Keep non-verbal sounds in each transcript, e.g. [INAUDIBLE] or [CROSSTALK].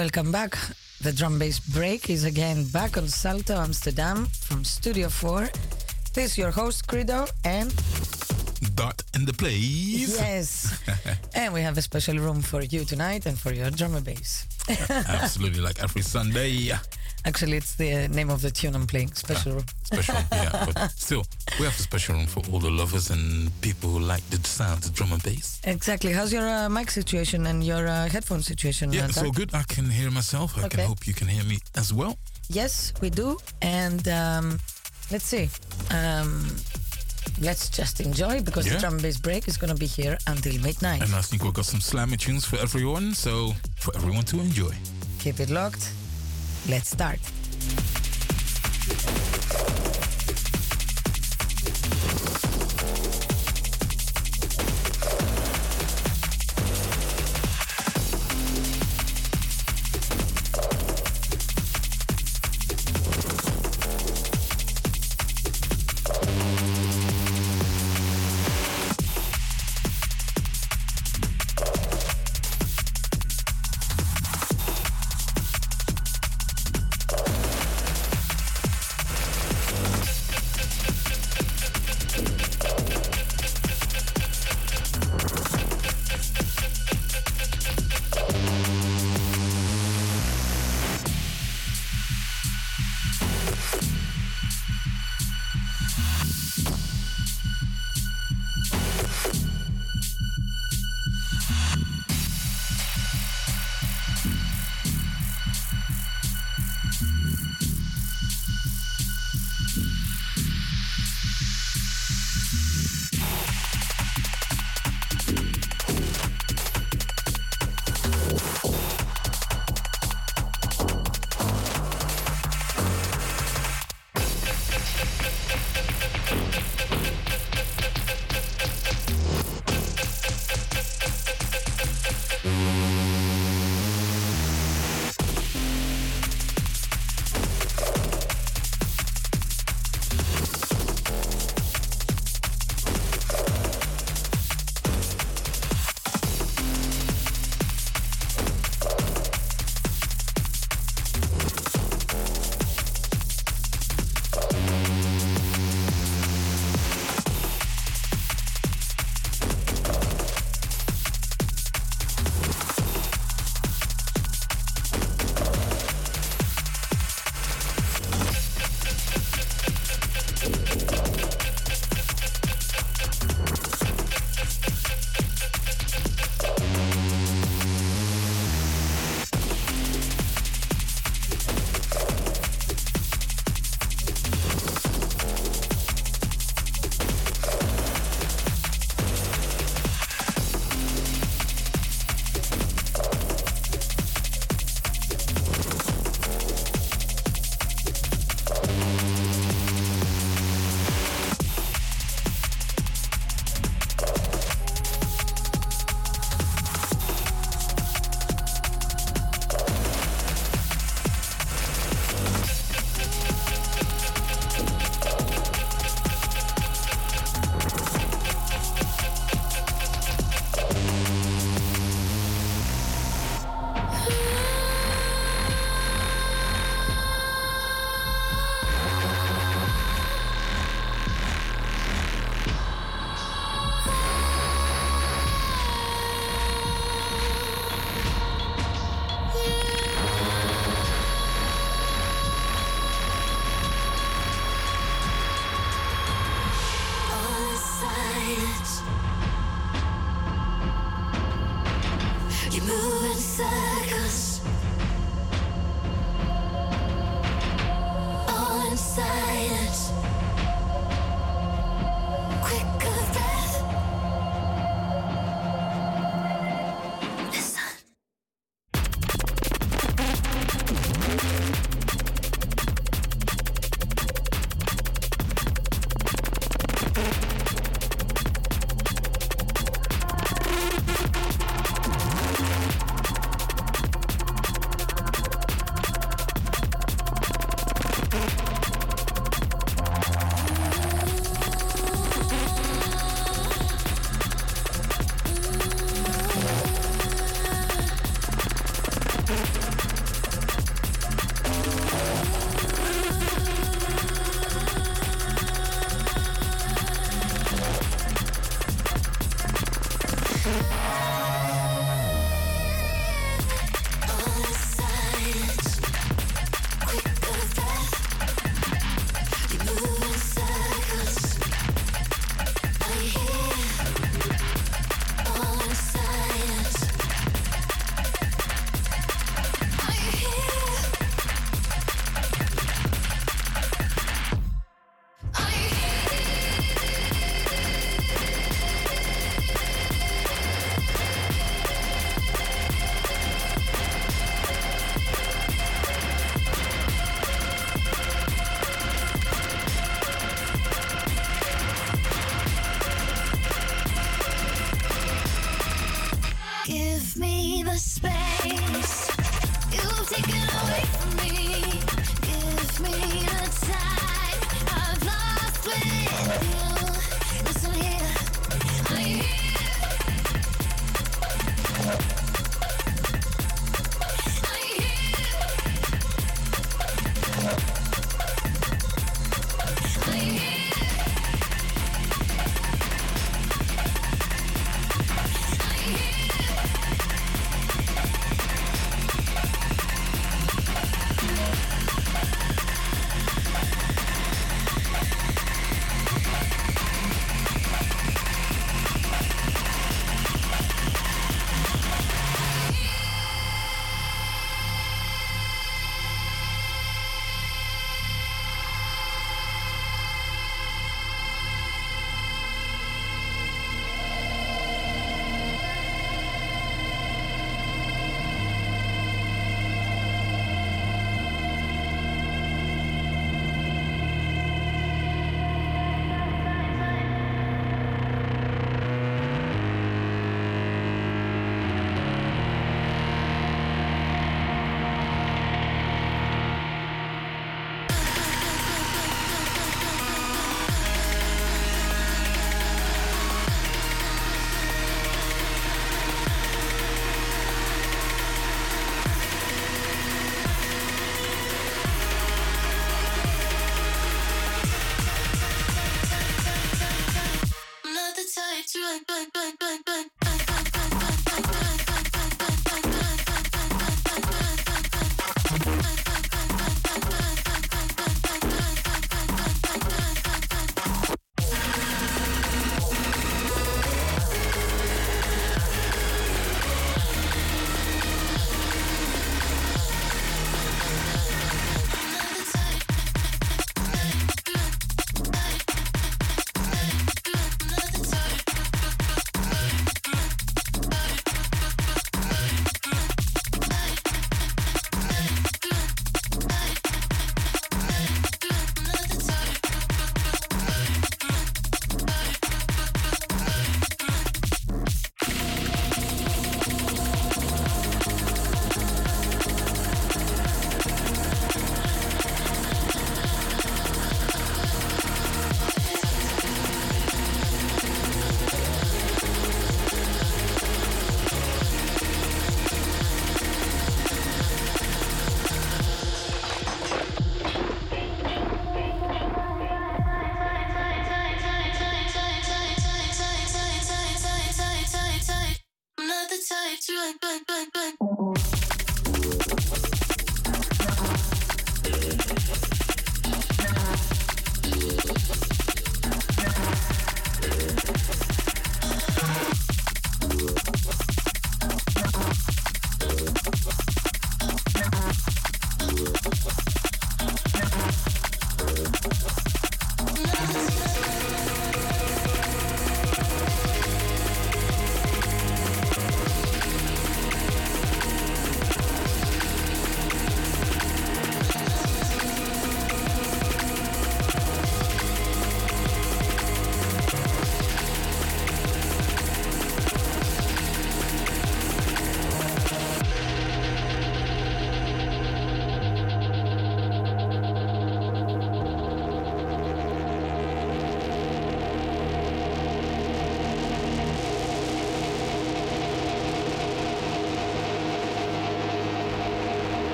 Welcome back. The drum bass break is again back on Salto Amsterdam from Studio 4. This is your host, Credo, and Dot in the place. yes, [LAUGHS] and we have a special room for you tonight and for your drum and bass. Absolutely, like every Sunday. Actually, it's the name of the tune I'm playing, special room. Special, yeah. [LAUGHS] But still, we have a special room for all the lovers and people who like the sound of drum and bass. Exactly. How's your uh, mic situation and your uh, headphone situation? Yeah, uh, it's all good. I can hear myself. I Okay. can hope you can hear me as well. Yes, we do. And um, let's see. Um, let's just enjoy because the drum and bass break is going to be here until midnight. And I think we've got some slammy tunes for everyone, so for everyone to enjoy. Keep it locked. Let's start.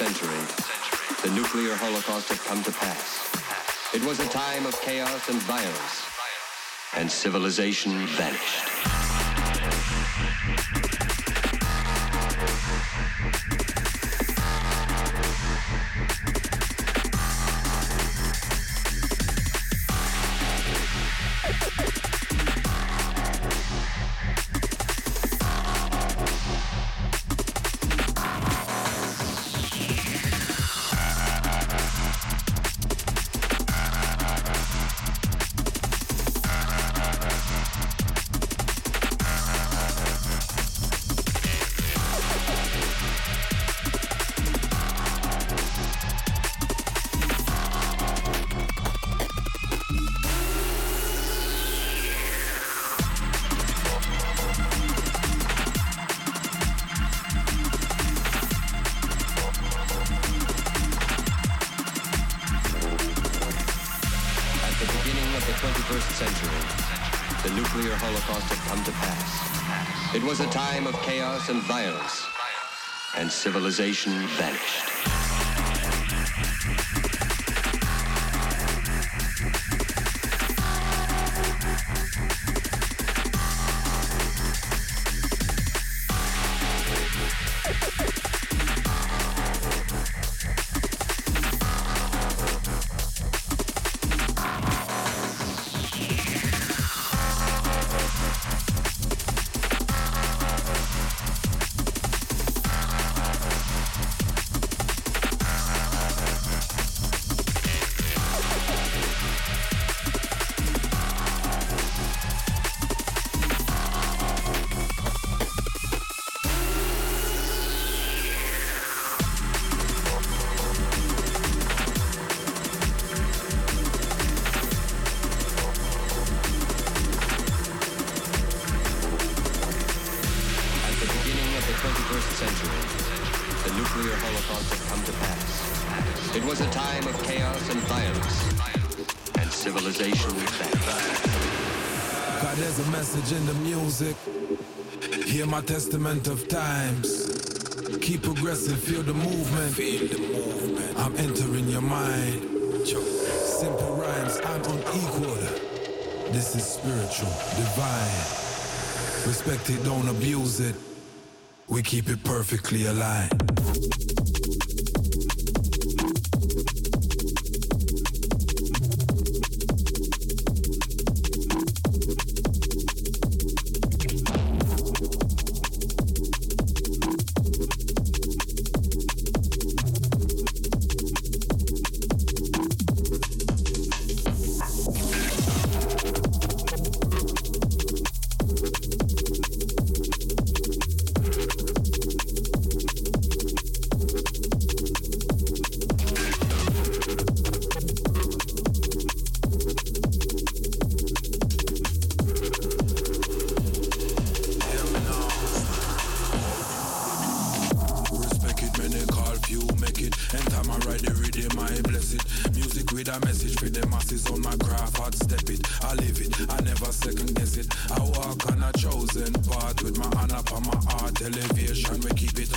Century, the nuclear holocaust had come to pass. It was a time of chaos and violence, and civilization vanished. And violence, and civilization vanished. Testament of times. Keep progressing, feel the movement. Feel the movement. I'm entering your mind. Simple rhymes, I'm unequaled. This is spiritual, divine. Respect it, don't abuse it. We keep it perfectly aligned. Rising part with my hand up on my heart elevation. We keep it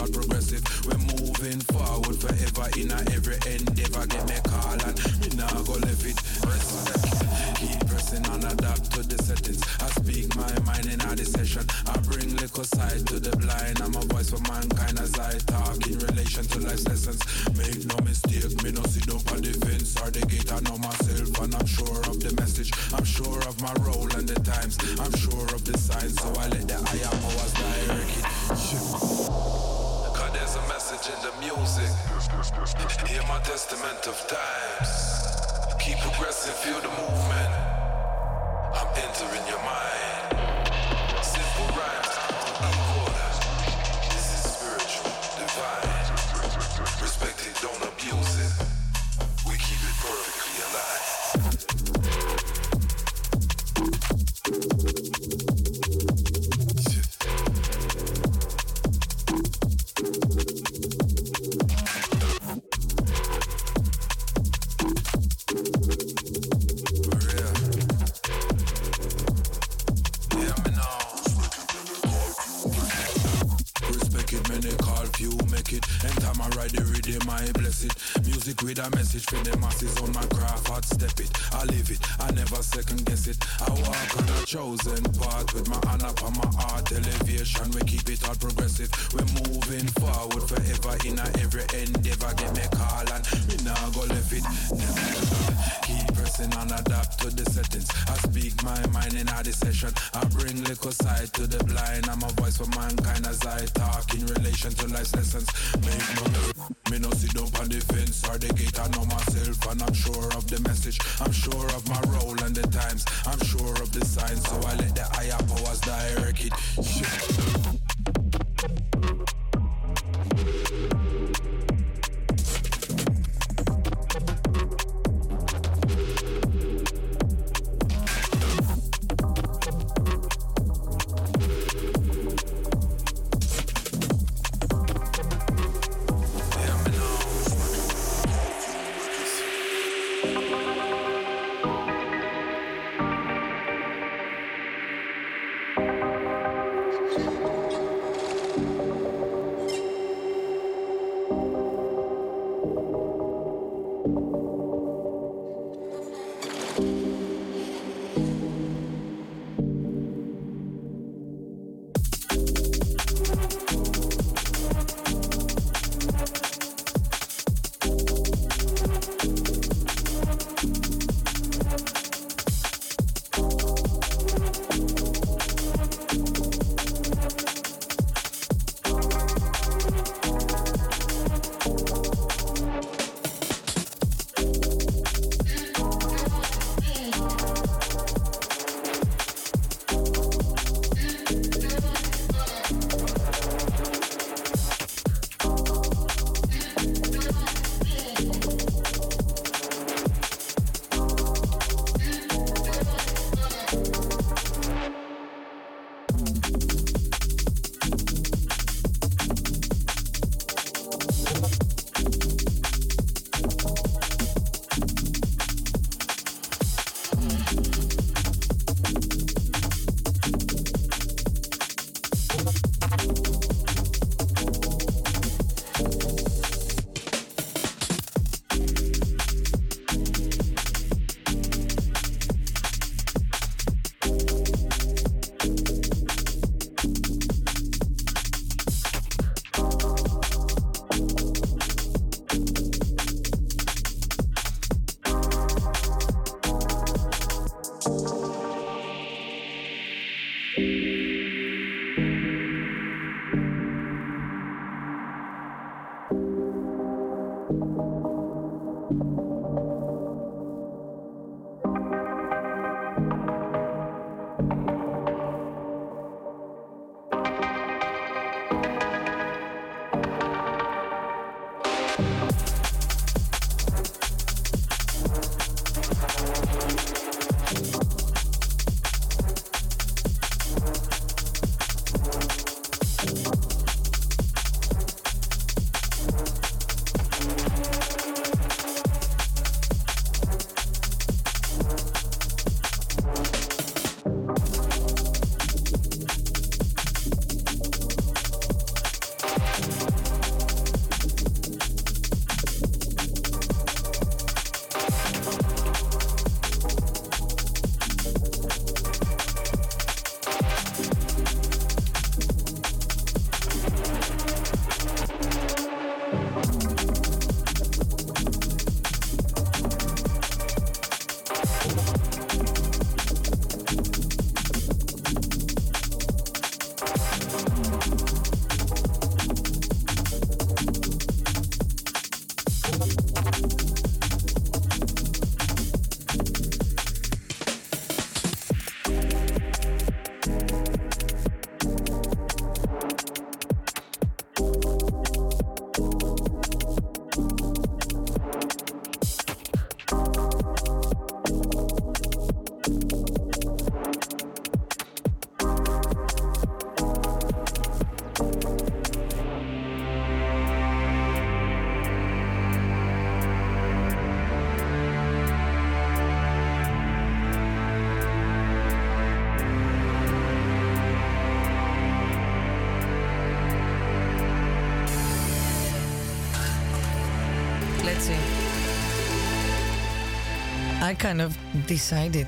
I kind of decided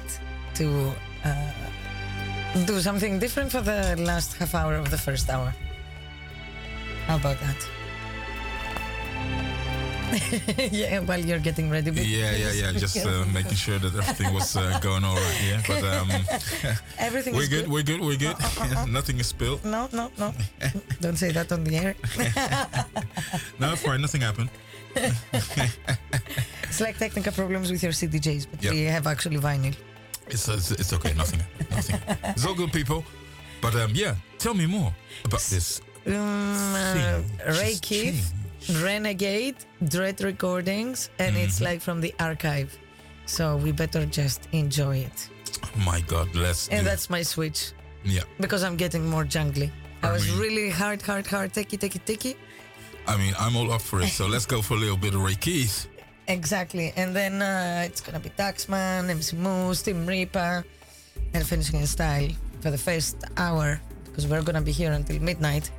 to uh, do something different for the last half hour of the first hour. How about that? [LAUGHS] yeah, while you're getting ready. Yeah, yeah, yeah. [LAUGHS] Just uh, making sure that everything was uh, going all right. Yeah, but um, [LAUGHS] Everything we're is good, We're good. We're good. nothing is spilled. No, no, no. Don't say that on the air. No, fine. Nothing happened. It's like technical problems with your CDJs, Yep. we have actually vinyl. It's it's, it's okay. Nothing. Nothing. It's all good, people. But um, yeah. Tell me more about this. Um, uh, Ray Keith, changed. Renegade, Dread Recordings, and it's Mm-hmm. like from the archive. So we better just enjoy it. Oh My God, let's. And that's my switch yeah. because I'm getting more jungly. I I was mean- really hard, hard, hard, ticky, ticky, ticky. I mean, I'm all up for it. So let's go for a little bit of Ray Keith. Exactly. And then uh, it's gonna be Taxman, MC Moose, Tim Reaper, and finishing in style for the first hour because we're gonna be here until midnight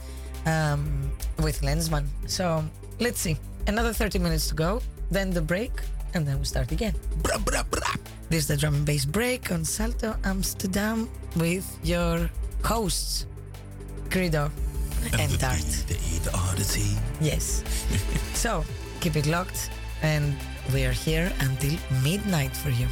um, with Lenzman. So let's see. Another 30 minutes to go, then the break, and then we start again. Bra, bra, bra. This is the drum and bass break on Salto Amsterdam with your hosts, Credo and the Dart. The the the T. Yes. [LAUGHS] so keep it locked, and we are here until midnight for you.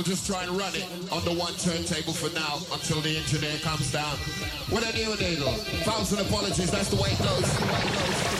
We'll just try and run it on the one turntable for now until the engineer comes down. What a new needle. Thousand apologies, that's the way it goes. I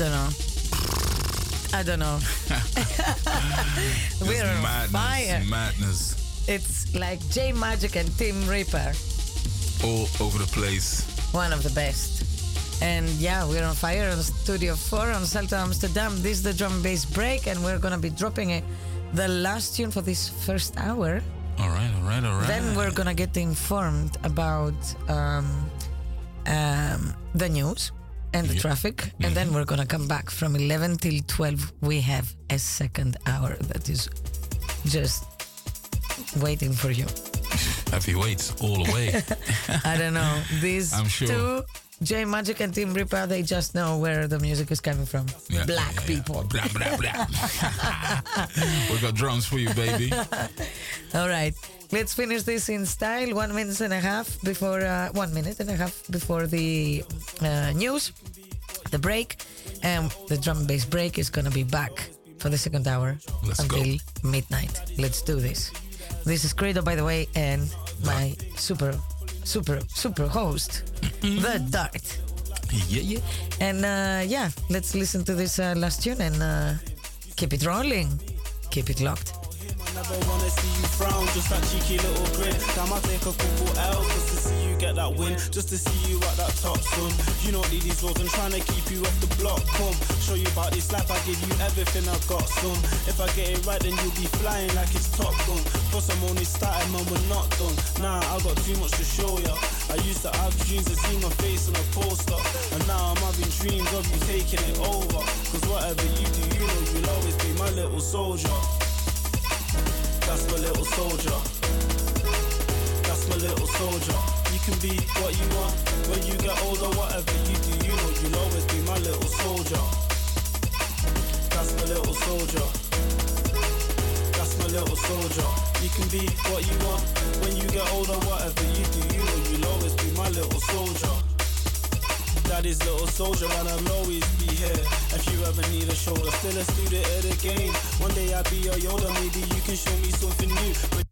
don't know. I don't know. [LAUGHS] We're on madness, fire. madness It's like J Majik and Tim Reaper, all over the place. one of the best. And yeah, we're on fire on Studio 4 on Salto Amsterdam. This is the drum and bass break, and we're gonna be dropping it, the last tune for this first hour. All right, all right, all right. Then we're gonna get informed about um, um, the news and the Yeah. traffic, and then we're gonna come back from 11 till 12. We have a second hour that is just waiting for you. [LAUGHS] Heavyweights all the way. [LAUGHS] I don't know. [LAUGHS] These I'm sure. two, J Majik and Tim Reaper, they just know where the music is coming from. Yeah, Black yeah, yeah. people. Blah, blah, blah. [LAUGHS] [LAUGHS] we got drums for you, baby. [LAUGHS] All right. Let's finish this in style. One minute and a half before uh, one minute and a half before the uh, news, the break, and the drum and bass break is gonna be back for the second hour Let's until go. midnight. Let's do this. This is Credo, by the way, and my super, super, super host, the Dart. Yeah, yeah. And uh, yeah, let's listen to this uh, last tune and uh, keep it rolling, keep it locked. Never wanna see you frown, just that cheeky little grin. Damn, I take a couple L's just to see you get that win, just to see you at that top, son. You know these roads, I'm trying to keep you off the block. Come, show you about this life, I give you everything I've got, son. If I get it right, then you'll be flying like it's Top Gun. Plus, I'm only starting, man, we're not done. Nah, I got too much to show ya. I used to have dreams to see my face on a poster, and now I'm having dreams of you taking it over. Cause whatever you do, you know you'll always be my little soldier. That's my little soldier. That's my little soldier. You can be what you want when you get older. Whatever you do, you know you'll always be my little soldier. That's my little soldier. That's my little soldier. You can be what you want when you get older. Whatever you do, you know you'll always be my little soldier. Daddy's little soldier and I'll always be here If you ever need a shoulder, still a student of the game One day I'll be your Yoda, maybe you can show me something new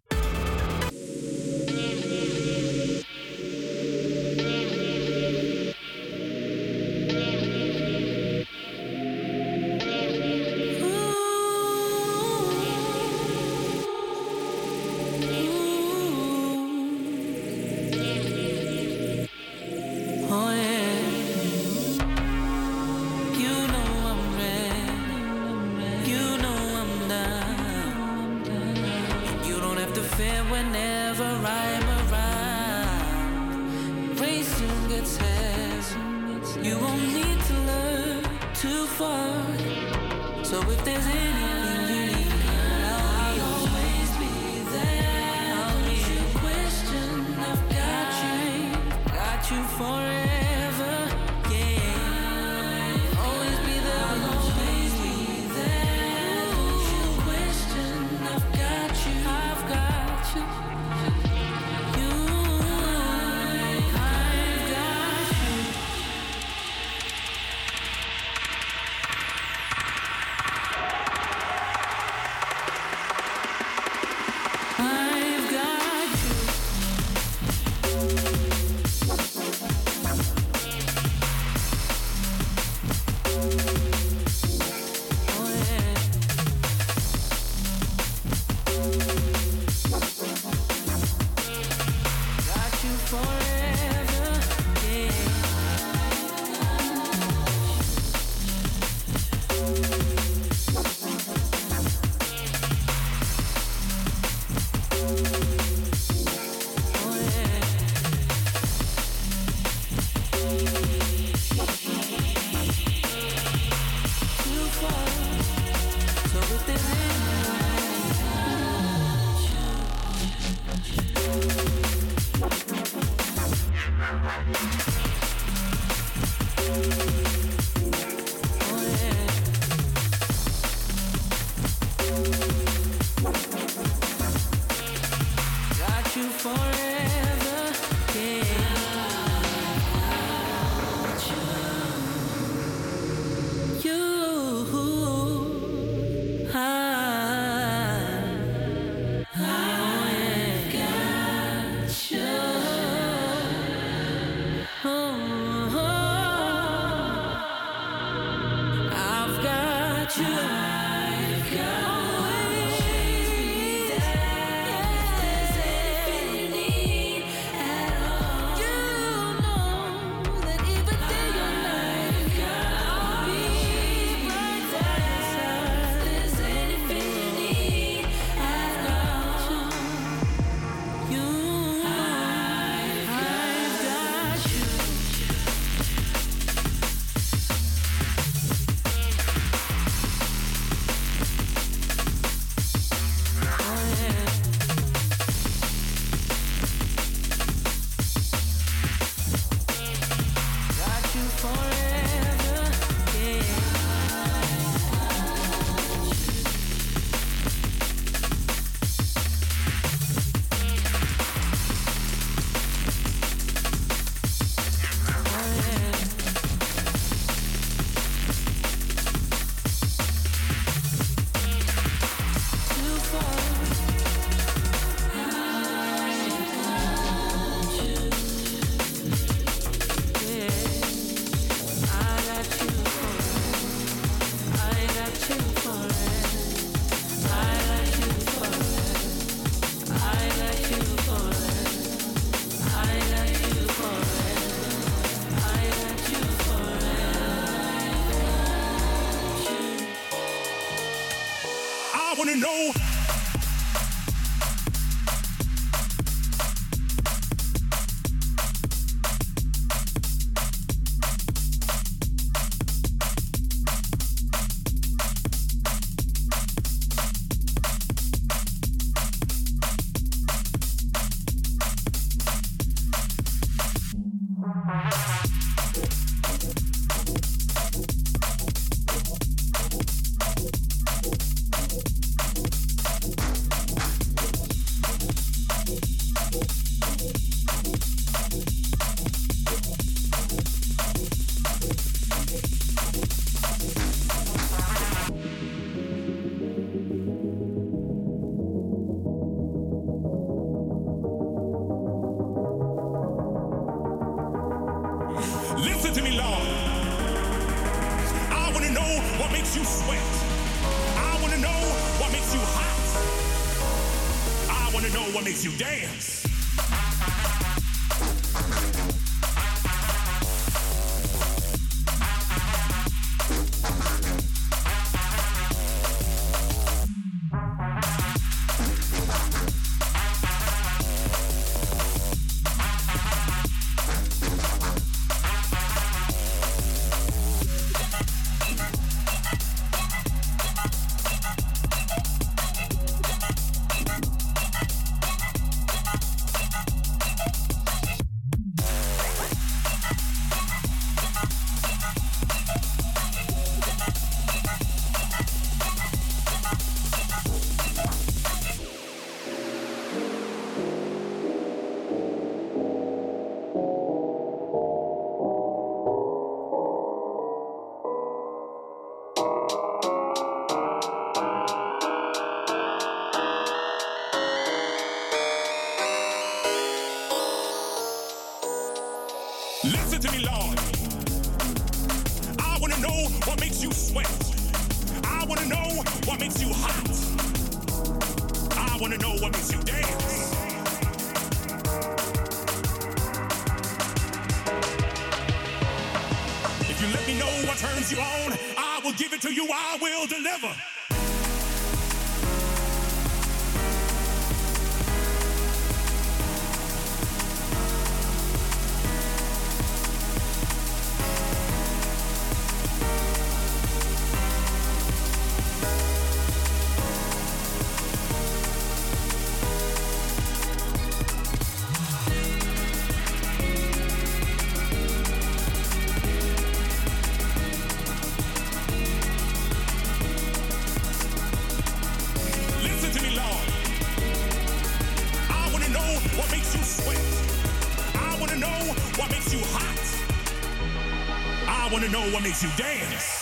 know what makes you dance.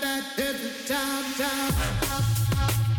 that every time, time.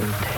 And